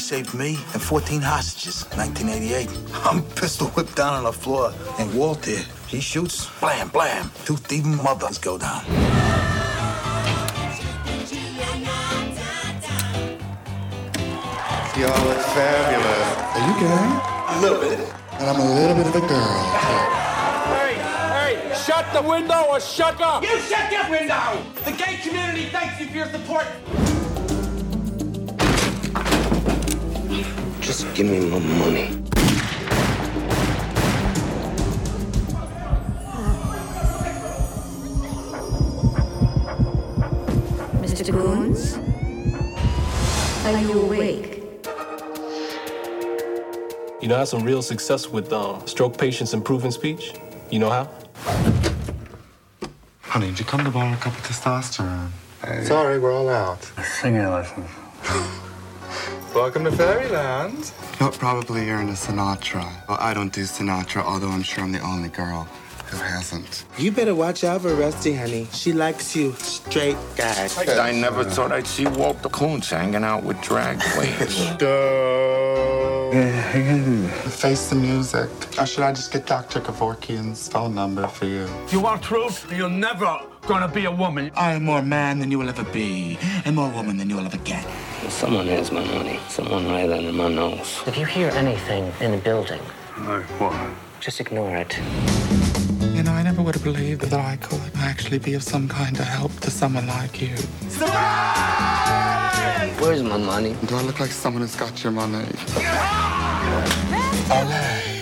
He saved me and 14 hostages, 1988. I'm pistol whipped down on the floor, and Walter, he shoots, blam, blam. Two thieving mothers go down. Y'all look fabulous. Are you gay? A little bit. And I'm a little bit of a girl. Hey, hey, shut the window or shut up! You shut your window! The gay community thanks you for your support. Just give me my money. Mr. Boons? Are you awake? You know, I had some real success with um, stroke patients improving speech. You know how? Honey, did you come to borrow a cup of testosterone? Sorry, we're all out. Singing lessons. Welcome to Fairyland. You're probably you're into Sinatra. Well, I don't do Sinatra, although I'm sure I'm the only girl who hasn't. You better watch out for Rusty, honey. She likes you straight guys. I never thought I'd see Walter Koontz hanging out with drag queens. Face the music. Or should I just get Dr. Kevorkian's phone number for you? You want truth? You're never gonna be a woman. I am more man than you will ever be, and more woman than you will ever get. Someone has my money. Someone right under my nose. If you hear anything in the building, Like what? just ignore it. You know, I never would have believed that I could actually be of some kind of help to someone like you. Surprise! Where's my money? Do I look like someone who's got your money?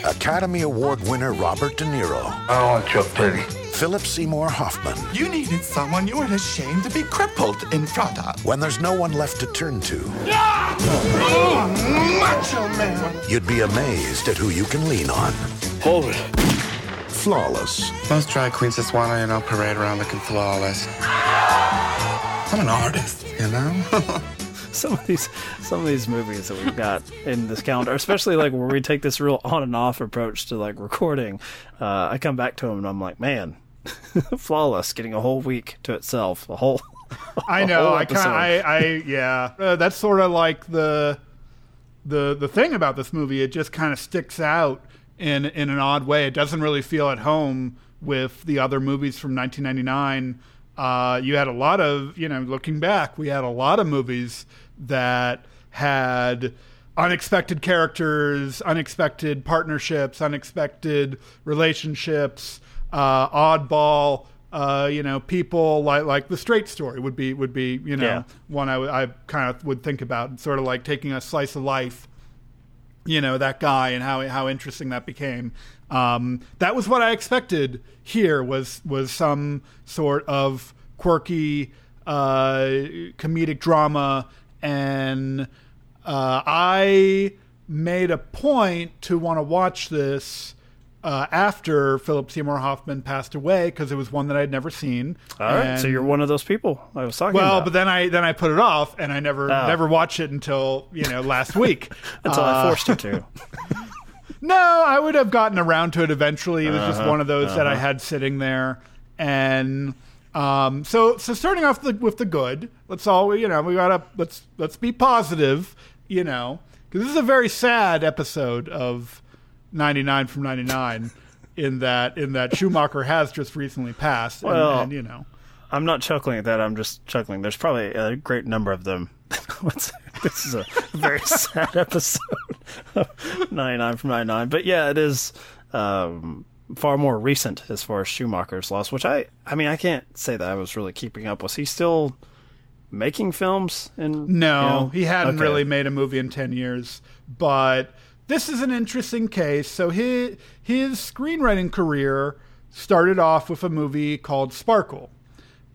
Academy Award winner Robert De Niro. I want your pity. Philip Seymour Hoffman. You needed someone you weren't ashamed to be crippled in front of. When there's no one left to turn to, Macho man. you'd be amazed at who you can lean on. Hold it. Flawless. Most drag queens just want to, you know, parade around looking flawless. I'm an artist, you know? some of these some of these movies that we've got in this calendar, especially like where we take this real on and off approach to like recording. Uh, I come back to them and I'm like, man, flawless, getting a whole week to itself, a whole. I a know. whole I kind. I. I. Yeah. Uh, that's sort of like the, the the thing about this movie. It just kind of sticks out in in an odd way. It doesn't really feel at home with the other movies from 1999. Uh, you had a lot of, you know, looking back, we had a lot of movies that had unexpected characters, unexpected partnerships, unexpected relationships, uh, oddball, uh, you know, people like like the straight story would be would be you know Yeah. one I, w- I kind of would think about, sort of like taking a slice of life you know that guy and how how interesting that became. Um, that was what I expected. Here was was some sort of quirky uh, comedic drama, and uh, I made a point to want to watch this uh, after Philip Seymour Hoffman passed away because it was one that I'd never seen. All right, so you're one of those people I was talking well, about. but then I then I put it off and I never Oh. never watched it until you know last week. Until I Uh, forced you to. no, I would have gotten around to it eventually. It was just Uh-huh, one of those that I uh-huh. had sitting there, and um, so so starting off the, with the good. Let's all you know we gotta let's let's be positive, you know, because this is a very sad episode of ninety nine from ninety nine. In that, in that Schumacher has just recently passed, and, Well, and you know, I'm not chuckling at that. I'm just chuckling. There's probably a great number of them. This is a very sad episode of 99 from 99. But yeah, it is um, far more recent as far as Schumacher's loss, which I, I mean, I can't say that I was really keeping up. Was he still making films? And No, you know? he hadn't Okay. really made a movie in 10 years. But this is an interesting case. So his, his screenwriting career started off with a movie called Sparkle.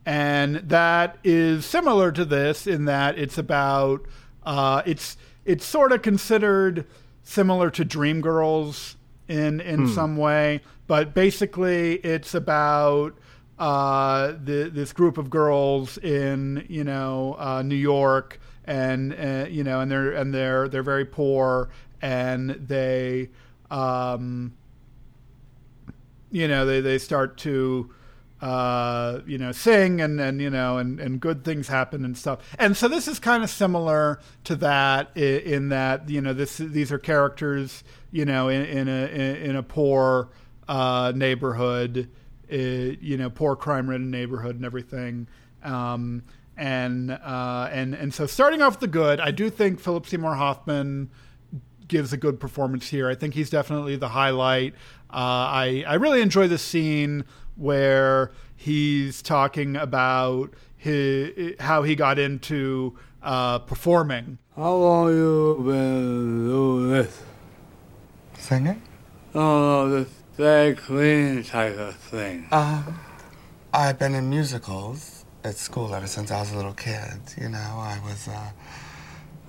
And that is similar to this in that it's about uh, it's it's sort of considered similar to Dreamgirls in in Hmm. some way, but basically it's about uh, the, this group of girls in you know uh, New York, and uh, you know, and they're and they're they're very poor, and they um, you know they they start to uh, you know sing and and you know and and good things happen and stuff. And so this is kind of similar to that in, in that you know this these are characters you know in, in a in, a poor uh, neighborhood you know poor crime ridden neighborhood and everything. Um, and uh, and and so starting off the good I do think Philip Seymour Hoffman gives a good performance here. I think he's definitely the highlight. Uh, I I really enjoy the scene where he's talking about his, how he got into uh, performing. How long you been doing this? Singing? No, no, this very clean type of thing. Uh, I've been in musicals at school ever since I was a little kid. You know, I was uh,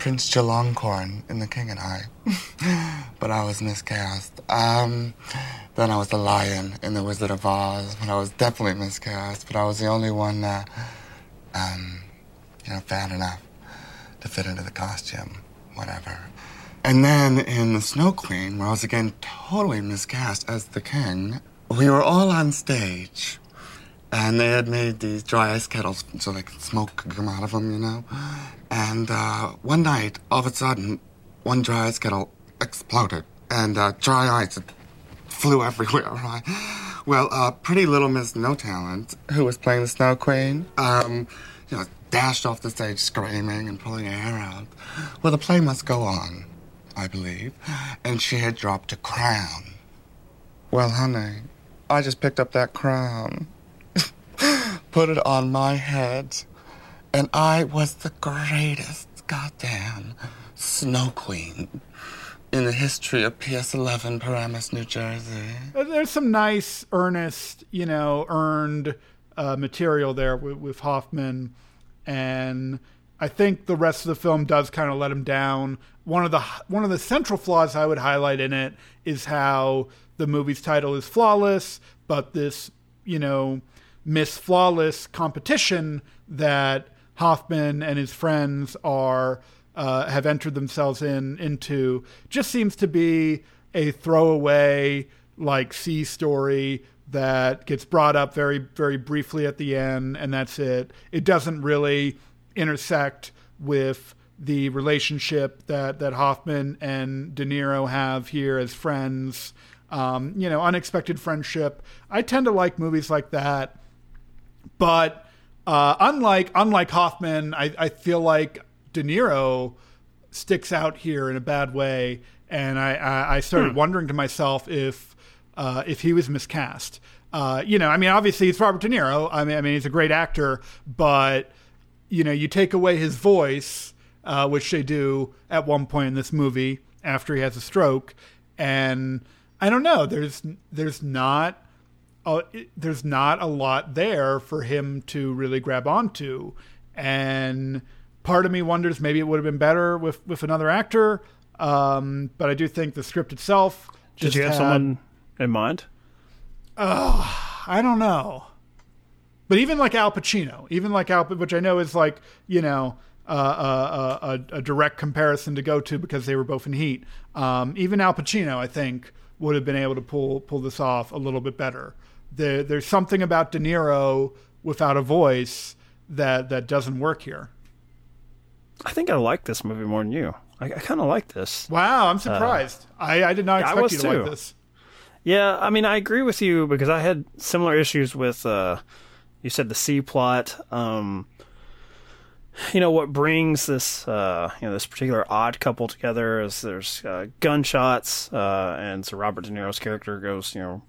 Prince Chulalongkorn in The King and I, but I was miscast. Um, then I was the lion in The Wizard of Oz, but I was definitely miscast. But I was the only one, uh, um, you know, fat enough to fit into the costume, whatever. And then in The Snow Queen, where I was again totally miscast as the king, we were all on stage. And they had made these dry ice kettles so they could smoke come out of them, you know? And uh, one night, all of a sudden, one dry ice kettle exploded. And uh, dry ice flew everywhere, right? Well, uh, pretty little Miss No Talent, who was playing the Snow Queen, um, you know, dashed off the stage screaming and pulling her hair out. Well, the play must go on, I believe. And she had dropped a crown. Well, honey, I just picked up that crown, put it on my head, and I was the greatest goddamn Snow Queen in the history of PS11 Paramus, New Jersey. Uh, There's some nice, earnest, you know, earned uh, material there with, with Hoffman, and I think the rest of the film does kind of let him down. One of the one of the central flaws I would highlight in it is how the movie's title is flawless, but this, you know, Miss Flawless competition that Hoffman and his friends are uh, have entered themselves in into just seems to be a throwaway like C story that gets brought up very very briefly at the end and that's it. It doesn't really intersect with the relationship that that Hoffman and De Niro have here as friends. Um, you know, unexpected friendship. I tend to like movies like that, but uh, unlike unlike Hoffman, I, I feel like De Niro sticks out here in a bad way, and I, I, I started Hmm. wondering to myself if uh, if he was miscast. Uh, you know, I mean, obviously it's Robert De Niro. I mean, I mean he's a great actor, but you know, you take away his voice, uh, which they do at one point in this movie after he has a stroke, and I don't know. There's there's not a, there's not a lot there for him to really grab onto, and part of me wonders maybe it would have been better with with another actor. Um, but I do think the script itself. Did you have had- someone in mind? Uh, I don't know. But even like Al Pacino, even like Al, which I know is like you know uh, uh, uh, a, a, direct comparison to go to because they were both in Heat. Um, even Al Pacino, I think, would have been able to pull pull this off a little bit better. There, there's something about De Niro without a voice that that doesn't work here. I think I like this movie more than you. I, I kind of like this. Wow, I'm surprised. I, I did not expect you to too. like this. Yeah, I mean, I agree with you because I had similar issues with. Uh, you said the C plot. Um, you know what brings this uh, you know this particular odd couple together is there's uh, gunshots uh, and so Robert De Niro's character goes you know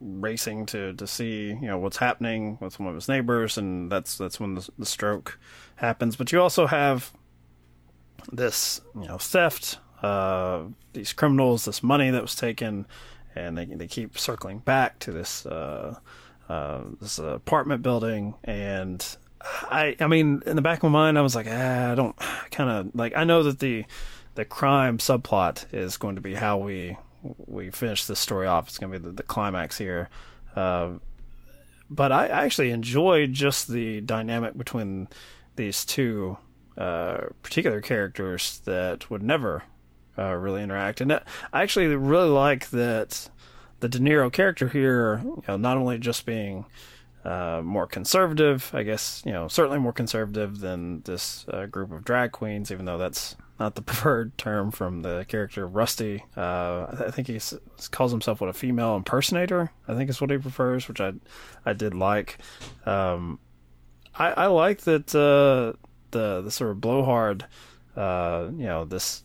racing to to see you know what's happening with one of his neighbors and that's that's when the, the stroke happens but you also have this you know theft uh, these criminals this money that was taken and they they keep circling back to this uh, uh, this apartment building and I I mean, in the back of my mind, I was like, ah, I don't kind of like. I know that the the crime subplot is going to be how we we finish this story off. It's going to be the, the climax here. Uh, but I actually enjoyed just the dynamic between these two uh, particular characters that would never uh, really interact. And I actually really like that the De Niro character here, you know, not only just being uh, more conservative, I guess, you know, certainly more conservative than this uh, group of drag queens, even though that's not the preferred term from the character Rusty. Uh, I think he calls himself what a female impersonator. I think is what he prefers, which I I did like. Um, I, I like that uh, the the sort of blowhard, uh, you know, this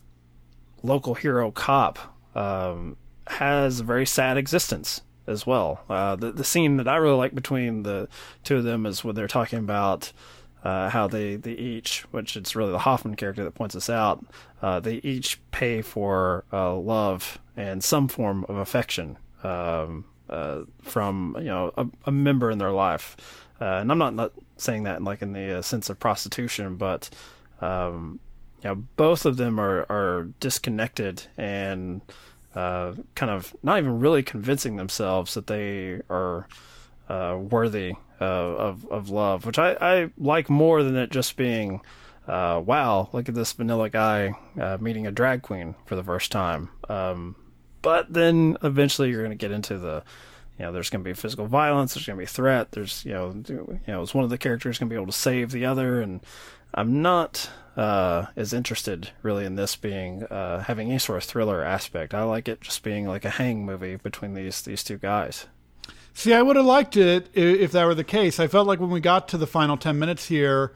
local hero cop um, has a very sad existence as well. Uh, the the scene that I really like between the two of them is when they're talking about uh, how they, they each, which it's really the Hoffman character that points this out, uh, they each pay for uh, love and some form of affection um, uh, from you know a, a, member in their life. Uh, and I'm not, not saying that in like in the sense of prostitution, but um, you know both of them are are disconnected and uh, kind of not even really convincing themselves that they are uh, worthy uh, of of love, which I, I like more than it just being, uh, wow, look at this vanilla guy uh, meeting a drag queen for the first time. Um, but then eventually you're going to get into the, you know, there's going to be physical violence, there's going to be threat, there's you know, you know, is one of the characters going to be able to save the other, and I'm not uh, interested really in this being uh, having any sort of thriller aspect. I like it just being like a hang movie between these these two guys. See, I would have liked it if that were the case. I felt like when we got to the final ten minutes here,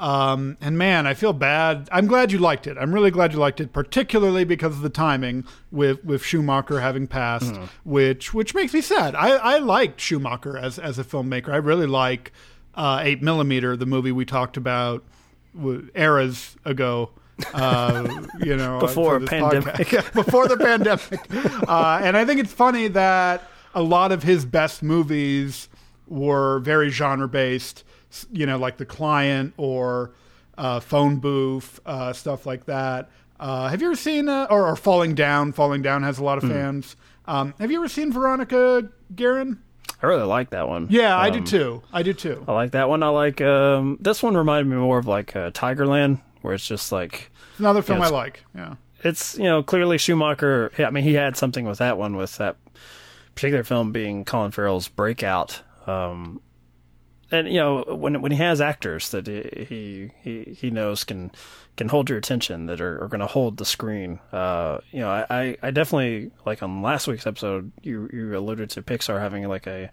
um, and man, I feel bad. I'm glad you liked it. I'm really glad you liked it, particularly because of the timing with with Schumacher having passed, mm. which which makes me sad. I, I liked Schumacher as as a filmmaker. I really like uh, Eight Millimeter, the movie we talked about eras ago. Uh, you know, before pandemic, before the pandemic, uh, and I think it's funny that a lot of his best movies were very genre based. You know, like The Client or uh, Phone Booth, uh, stuff like that. Uh, have you ever seen uh, or, or, Falling Down? Falling Down has a lot of mm. fans. Um, have you ever seen Veronica Guerin? I really like that one. Yeah, um, I do too. I do too. I like that one. I like um, this one. Reminded me more of like uh, Tigerland, where it's just like another film you know, I like. Yeah, it's you know clearly Schumacher. I mean, he had something with that one with that particular film being Colin Farrell's breakout. Um, and you know when when he has actors that he he he knows can can hold your attention that are, are going to hold the screen. Uh, you know, I, I definitely like on last week's episode you you alluded to Pixar having like a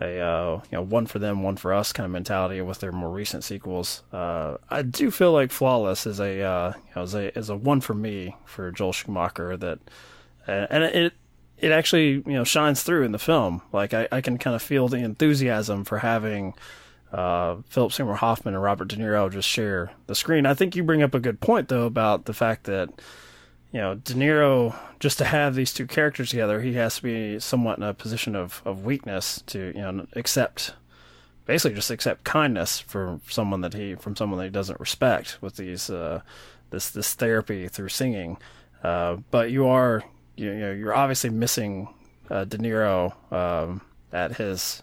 a uh, you know one for them one for us kind of mentality with their more recent sequels. Uh, I do feel like Flawless is a uh, you know is a is a one for me for Joel Schumacher that and it it actually you know shines through in the film. Like I, I can kind of feel the enthusiasm for having uh, Philip Seymour Hoffman and Robert De Niro just share the screen. I think you bring up a good point though about the fact that you know De Niro just to have these two characters together, he has to be somewhat in a position of of weakness to you know accept basically just accept kindness from someone that he from someone that he doesn't respect with these uh, this this therapy through singing. Uh, but you are you know you're obviously missing uh, De Niro um, at his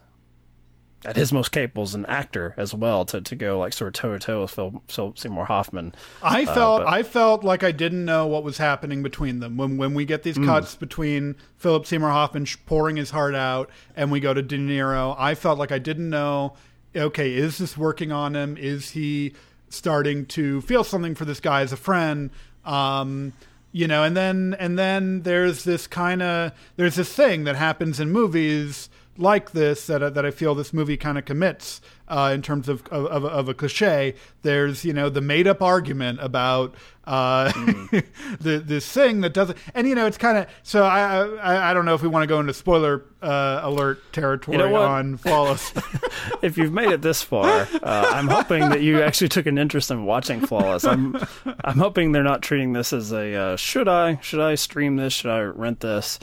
at his most capable as an actor as well to, to go like sort of toe to toe with Phil, Phil Seymour Hoffman. I felt uh, I felt like I didn't know what was happening between them when when we get these Mm. cuts between Philip Seymour Hoffman pouring his heart out and we go to De Niro. I felt like I didn't know. Okay, is this working on him? Is he starting to feel something for this guy as a friend? Um, you know, and then and then there's this kind of there's this thing that happens in movies like this that that I feel this movie kind of commits uh, in terms of, of of a cliche. There's you know the made up argument about uh, the this thing that doesn't, and you know it's kind of so I, I I don't know if we want to go into spoiler uh, alert territory You know on Flawless. if you've made it this far, uh, I'm hoping that you actually took an interest in watching Flawless. I'm I'm hoping they're not treating this as a uh, should I should I stream this should I rent this.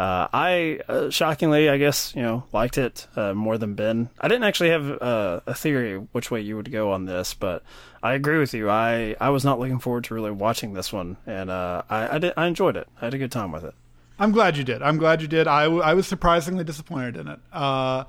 Uh, I uh, shockingly, I guess you know, liked it uh, more than Ben. I didn't actually have uh, a theory which way you would go on this, but I agree with you. I, I was not looking forward to really watching this one, and uh, I I, did, I enjoyed it. I had a good time with it. I'm glad you did. I'm glad you did. I, w- I was surprisingly disappointed in it. Uh,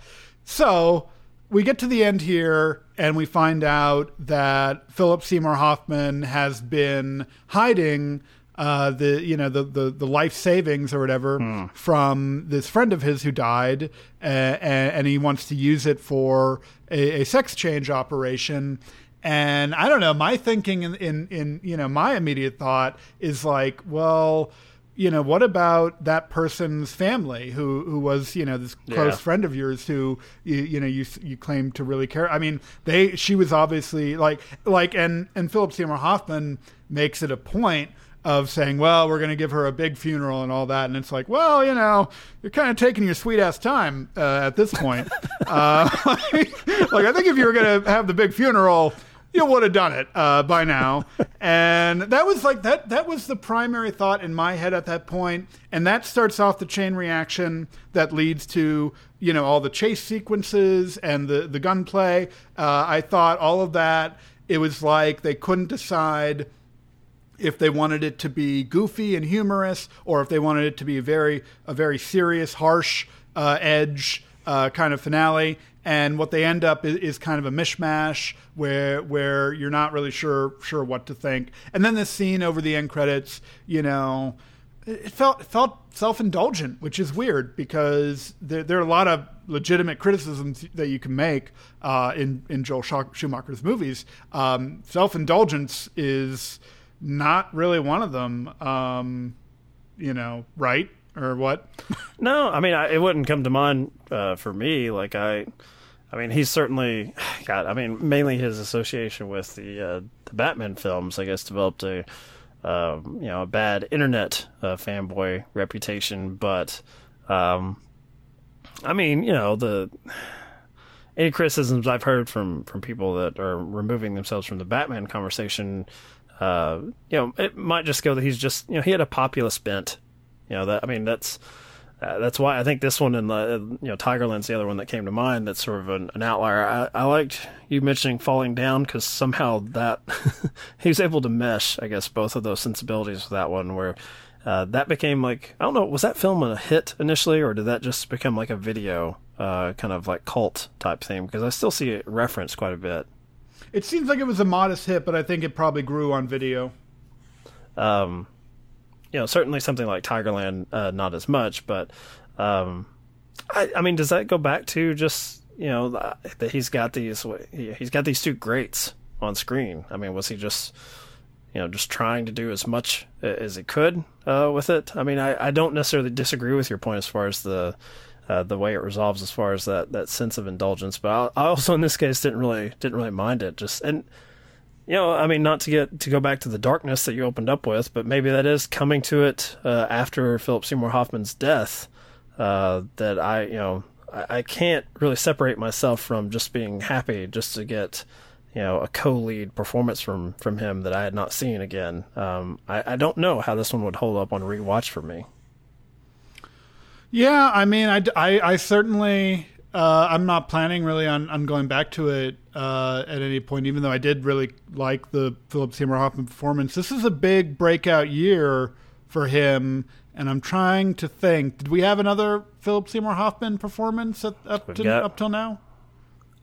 so we get to the end here and we find out that Philip Seymour Hoffman has been hiding uh, the you know the the, the life savings or whatever from this friend of his who died, uh, and, and he wants to use it for a, a sex change operation. And I don't know. My thinking in, in in you know my immediate thought is like, well, you know, what about that person's family who who was you know this close Yeah. friend of yours who you you know you you claim to really care. I mean, they she was obviously like like and and Philip Seymour Hoffman makes it a point of saying, well, we're going to give her a big funeral and all that, and it's like, well, you know, you're kind of taking your sweet ass time uh, at this point. uh, like I think if you were going to have the big funeral you would have done it uh, by now. And that was like that. That was the primary thought in my head at that point, and that starts off the chain reaction that leads to you know all the chase sequences and the the gunplay. Uh, I thought all of that. It was like they couldn't decide if they wanted it to be goofy and humorous or if they wanted it to be a very a very serious, harsh uh, edge uh, kind of finale. And what they end up is, is kind of a mishmash where where you're not really sure sure what to think. And then the scene over the end credits, you know, it it felt it felt self indulgent, which is weird because there, there are a lot of legitimate criticisms that you can make uh, in in Joel Schumacher's movies. Um, self indulgence is not really one of them. Um, you know, right or what? No, I mean, I, it wouldn't come to mind uh, for me. Like I, I mean, he's certainly, God, I mean, mainly his association with the uh, the Batman films, I guess, developed a, um, you know, a bad internet uh, fanboy reputation. But, um, I mean, you know, the any criticisms I've heard from from people that are removing themselves from the Batman conversation, uh, you know, it might just go that he's just, you know, he had a populist bent. You know, that I mean, that's uh, that's why I think this one and the you know Tigerland's the other one that came to mind. That's sort of an, an outlier. I, I liked you mentioning falling down because somehow that he was able to mesh, I guess, both of those sensibilities with that one. Where uh, that became like I don't know, was that film a hit initially, or did that just become like a video uh, kind of like cult type thing? Because I still see it referenced quite a bit. It seems like it was a modest hit, but I think it probably grew on video. Um, you know, certainly something like Tigerland, uh, not as much, but um, I, I mean, does that go back to just you know that he's got these he- he's got these two greats on screen? I mean, was he just you know just trying to do as much uh, as he could uh, with it? I mean, I, I don't necessarily disagree with your point as far as the uh, the way it resolves as far as that, that sense of indulgence, but I, I also in this case didn't really didn't really mind it. Just and you know, I mean, not to get to go back to the darkness that you opened up with, but maybe that is coming to it uh, after Philip Seymour Hoffman's death. Uh, that I, you know, I, I can't really separate myself from just being happy just to get, you know, a co-lead performance from from him that I had not seen again. Um, I, I don't know how this one would hold up on rewatch for me. Yeah, I mean, I, I, I certainly, uh, I'm not planning really on, on going back to it uh, at any point, even though I did really like the Philip Seymour Hoffman performance. This is a big breakout year for him. And I'm trying to think. Did we have another Philip Seymour Hoffman performance at, up, to, got- up till now?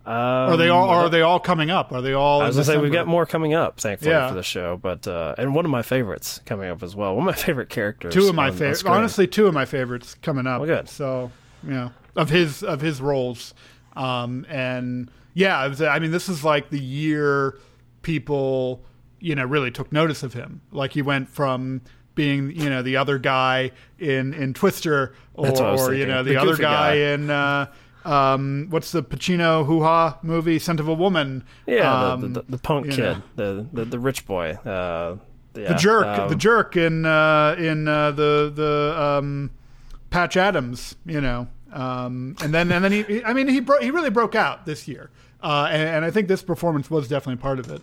Um, are they all? Are they all coming up? Are they all? I was gonna say we've got more coming up, thankfully, Yeah. for the show. But uh, and one of my favorites coming up as well. One of my favorite characters. two of my favorites. Honestly, two of my favorites coming up. Well, good. So yeah, of his of his roles, um, and yeah, was- I mean, this is like the year people you know really took notice of him. Like he went from being you know the other guy in in Twister, or, That's what I was or you know the, The other guy, guy. in. Uh, um, what's the Pacino hoo ha movie? Scent of a Woman. Yeah, um, the, the, the punk kid, the, the the rich boy. Uh, yeah, the jerk, um, the jerk in uh, in uh, the the um, Patch Adams, you know, um, and then and then he, I mean, he bro- he really broke out this year, uh, and, and I think this performance was definitely part of it.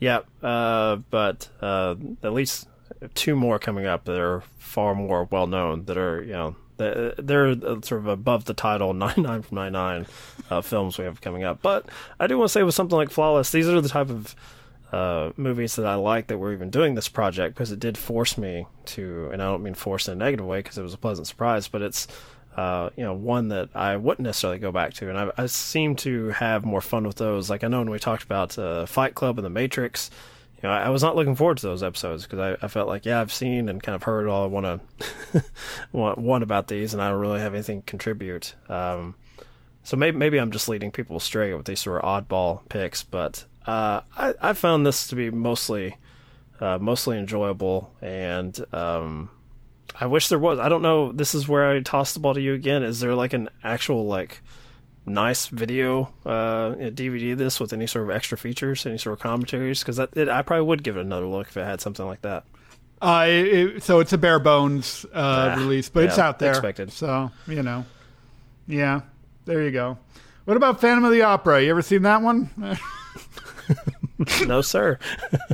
Yeah, uh, but uh, at least two more coming up that are far more well known. That are you know they're, they're uh, sort of above the title 99 from 99 uh, films we have coming up. But I do want to say with something like Flawless, these are the type of uh, movies that I like that we're even doing this project because it did force me to, and I don't mean force in a negative way because it was a pleasant surprise, but it's uh, you know one that I wouldn't necessarily go back to, and I, I seem to have more fun with those. Like I know when we talked about uh, Fight Club and The Matrix, you know, I, I was not looking forward to those episodes because I, I felt like yeah, I've seen and kind of heard all I want to want, want about these, and I don't really have anything to contribute. Um, so maybe maybe I'm just leading people astray with these sort of oddball picks, but uh, I, I found this to be mostly uh, mostly enjoyable, and um, I wish there was. I don't know. This is where I toss the ball to you again. Is there like an actual like nice video uh, DVD this with any sort of extra features, any sort of commentaries? Because I probably would give it another look if it had something like that. Uh, it, so it's a bare bones uh, Ah, release, but it's out there. expected. So you know, yeah, there you go. What about Phantom of the Opera? You ever seen that one? no, sir.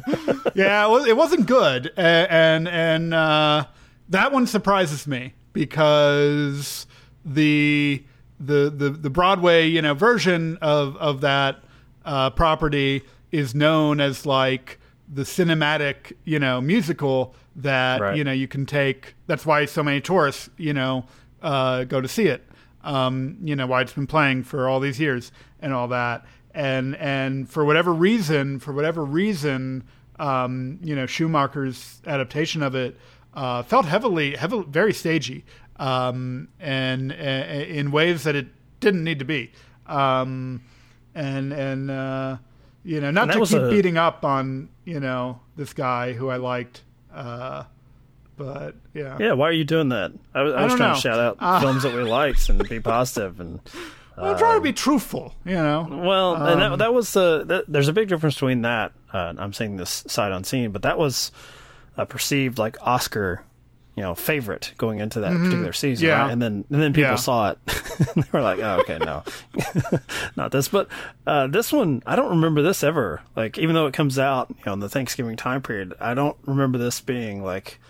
yeah, it, was, it wasn't good, and and uh, that one surprises me because the the the the Broadway you know version of of that uh, property is known as like the cinematic you know musical that Right. you know you can take. That's why so many tourists you know uh, go to see it. Um, you know why it's been playing for all these years and all that. And and for whatever reason, for whatever reason, um, you know Schumacher's adaptation of it uh, felt heavily, heavily, very stagey, um, and uh, in ways that it didn't need to be. Um, and and uh, you know, not to keep a- beating up on you know this guy who I liked, uh, but yeah, Yeah, why are you doing that? I, was- I I was trying know. to shout out Uh, films that we liked and be positive and. I'm trying to be truthful, you know. Well, and Um, that, that was uh, that, there's a big difference between that. Uh, I'm saying this sight unseen, but that was a perceived like Oscar, you know, favorite going into that Mhm. particular season. Yeah. right? And then and then people Yeah. saw it, and they were like, "Oh, okay, no, not this." But uh, this one, I don't remember this ever. Like, even though it comes out, you know, in the Thanksgiving time period, I don't remember this being like.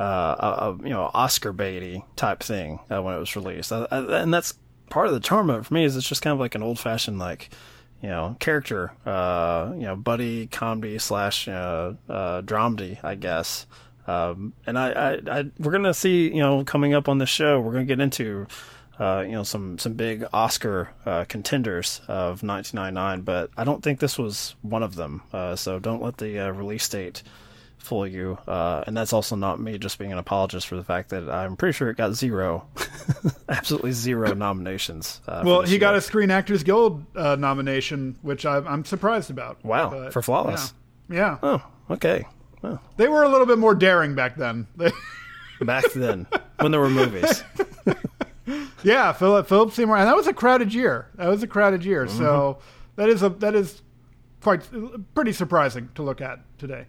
Uh, a, a you know Oscar baity type thing uh, when it was released, I, I, and that's part of the charm of it for me is it's just kind of like an old fashioned like you know character uh you know buddy comedy slash uh, uh dramedy i guess um and I, I i we're gonna see you know coming up on this show we're gonna get into uh you know some some big oscar uh contenders of 1999 but i don't think this was one of them uh so don't let the uh, release date fool you uh and that's also not me just being an apologist for the fact that i'm pretty sure it got zero absolutely zero nominations uh, well, he got a Screen Actors Guild uh, nomination, which I, I'm surprised about. Wow, But, for Flawless. Yeah. yeah. Oh, okay. They were a little bit more daring back then. back then, when there were movies. yeah, Philip Philip Seymour, and that was a crowded year. That was a crowded year. Mm-hmm. So that is a that is quite pretty surprising to look at today.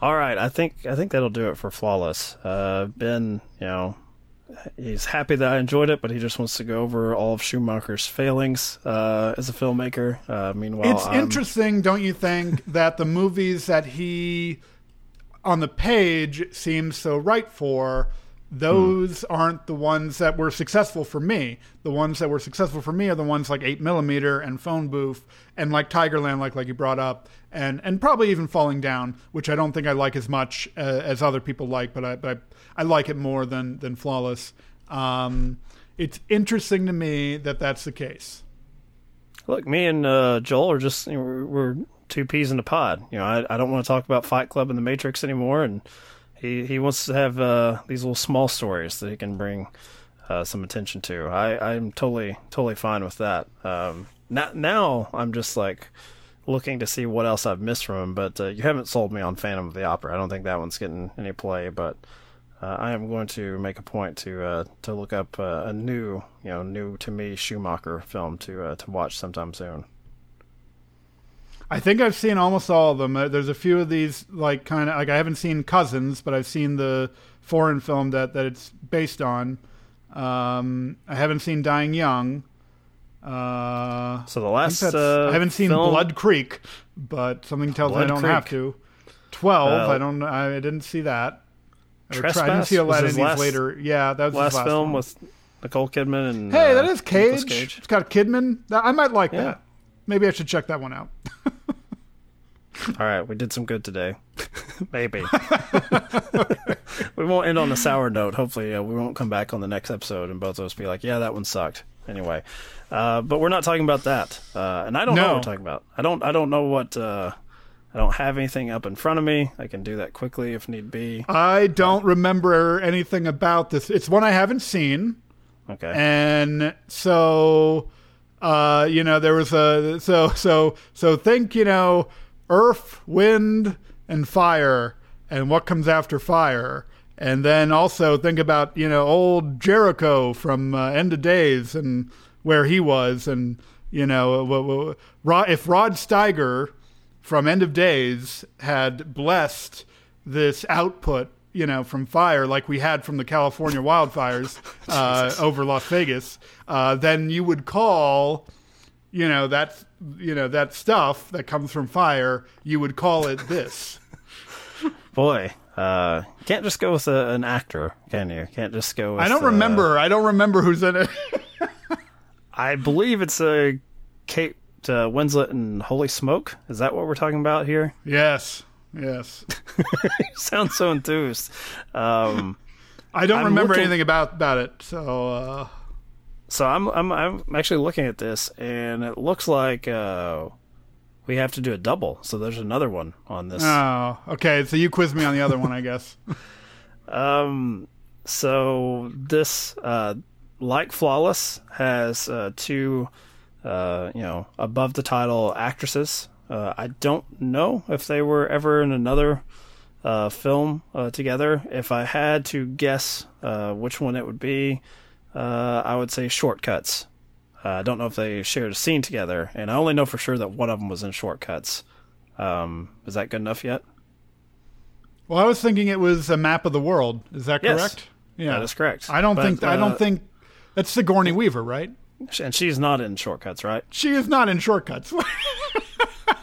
All right, I think I think that'll do it for Flawless. Uh, ben, you know, he's happy that I enjoyed it, but he just wants to go over all of Schumacher's failings uh, as a filmmaker. Uh, meanwhile, it's I'm- interesting, don't you think, that the movies that he on the page seems so right for those aren't the ones that were successful for me. The ones that were successful for me are the ones like Eight Millimeter and Phone Booth and like Tigerland, like like you brought up, and and probably even Falling Down, which I don't think I like as much uh, as other people like, but I but I, I like it more than than Flawless. Um, it's interesting to me that that's the case. Look, me and uh, Joel are just you know, we're, we're, two peas in a pod. You know, I, I don't want to talk about Fight Club and The Matrix anymore, and he he wants to have uh, these little small stories that he can bring uh, some attention to. I I'm totally totally fine with that. Um, now now I'm just like looking to see what else I've missed from him, but uh, you haven't sold me on Phantom of the Opera. I don't think that one's getting any play, but. Uh, I am going to make a point to uh, to look up uh, a new, you know, new to me Schumacher film to uh, to watch sometime soon. I think I've seen almost all of them. Uh, there's a few of these, like kind of like I haven't seen Cousins, but I've seen the foreign film that that it's based on. Um, I haven't seen Dying Young. Uh, so the last I haven't seen film... Blood Creek, but something tells Blood me I don't Creek. have to. Twelve, I don't. I didn't see that. Trespass I didn't see a lot of these last, later. Yeah, that was last, last film one. with Nicole Kidman and. Hey, uh, that is Cage. Cage. It's got Kidman. I might like Yeah. that. Maybe I should check that one out. All right, we did some good today. Maybe. we won't end on a sour note. Hopefully, uh, we won't come back on the next episode and both of us be like, "Yeah, that one sucked." Anyway, uh, but we're not talking about that, uh, and I don't know what we're talking about. I don't. I don't know what. I don't have anything up in front of me. I can do that quickly if need be. I don't remember anything about this. It's one I haven't seen. Okay. And so uh you know there was a so so so think you know earth, wind and fire and what comes after fire. And then also think about, you know, old Jericho from uh, End of Days and where he was and you know, if Rod Steiger from End of Days had blessed this output, you know, from fire like we had from the California wildfires uh, over Las Vegas, uh, then you would call, you know, that you know that stuff that comes from fire, you would call it this. Boy, uh, can't just go with a, an actor, can you? Can't just go. With, I don't uh, remember. I don't remember who's in it. I believe it's a Kate uh, Winslet and Holy Smoke. Is that what we're talking about here? yes, yes. Sounds so enthused. Um, I don't I'm remember looking- anything about about it. So uh, so I'm I'm I'm actually looking at this, and it looks like uh, we have to do a double. So there's another one on this. oh, okay. So you quiz me on the other one, I guess. Um, so this, uh, like Flawless, has uh, two, uh, you know, above the title actresses. Uh, I don't know if they were ever in another uh, film uh, together. If I had to guess uh, which one it would be, uh, I would say Shortcuts. Uh, I don't know if they shared a scene together, and I only know for sure that one of them was in Shortcuts. Um, is that good enough yet? Well, I was thinking it was a map of the world. Is that correct? Yes? Yeah, that is correct. I don't But, think I don't think that's Sigourney Weaver, right? And she's not in Shortcuts, right? She is not in Shortcuts.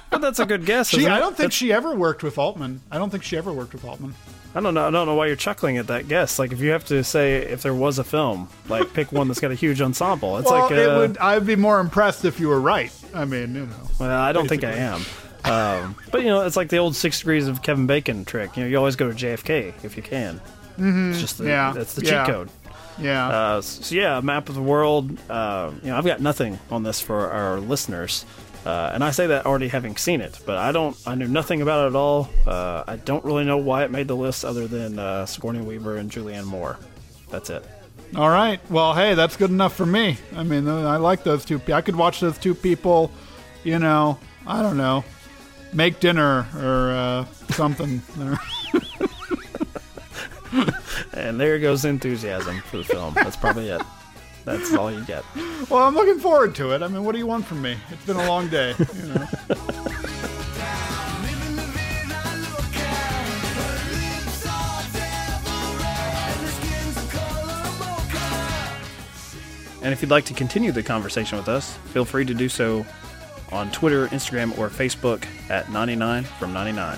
But that's a good guess. she, I don't think That's- she ever worked with Altman. I don't think she ever worked with Altman. I don't know. I don't know why you're chuckling at that guess. Like, if you have to say if there was a film, like pick one that's got a huge ensemble. It's well, like, uh, it would. I'd be more impressed if you were right. I mean, you know. well, I don't think I am. Um, but you know, it's like the old six degrees of Kevin Bacon trick. You know, you always go to JFK if you can. Mhm. It's just the, Yeah, that's the yeah. cheat code. Yeah. Uh, so yeah, map of the world. Uh, you know, I've got nothing on this for our listeners, uh, and I say that already having seen it. But I don't. I knew nothing about it at all. Uh, I don't really know why it made the list, other than uh, Sigourney Weaver and Julianne Moore. That's it. All right. Well, hey, that's good enough for me. I mean, I like those two. I could watch those two people. You know, I don't know, make dinner or uh, something. And there goes enthusiasm for the film. That's probably it. That's all you get. well, I'm looking forward to it. I mean, what do you want from me? It's been a long day. You know. And if you'd like to continue the conversation with us, feel free to do so on Twitter, Instagram, or Facebook at 99 from 99.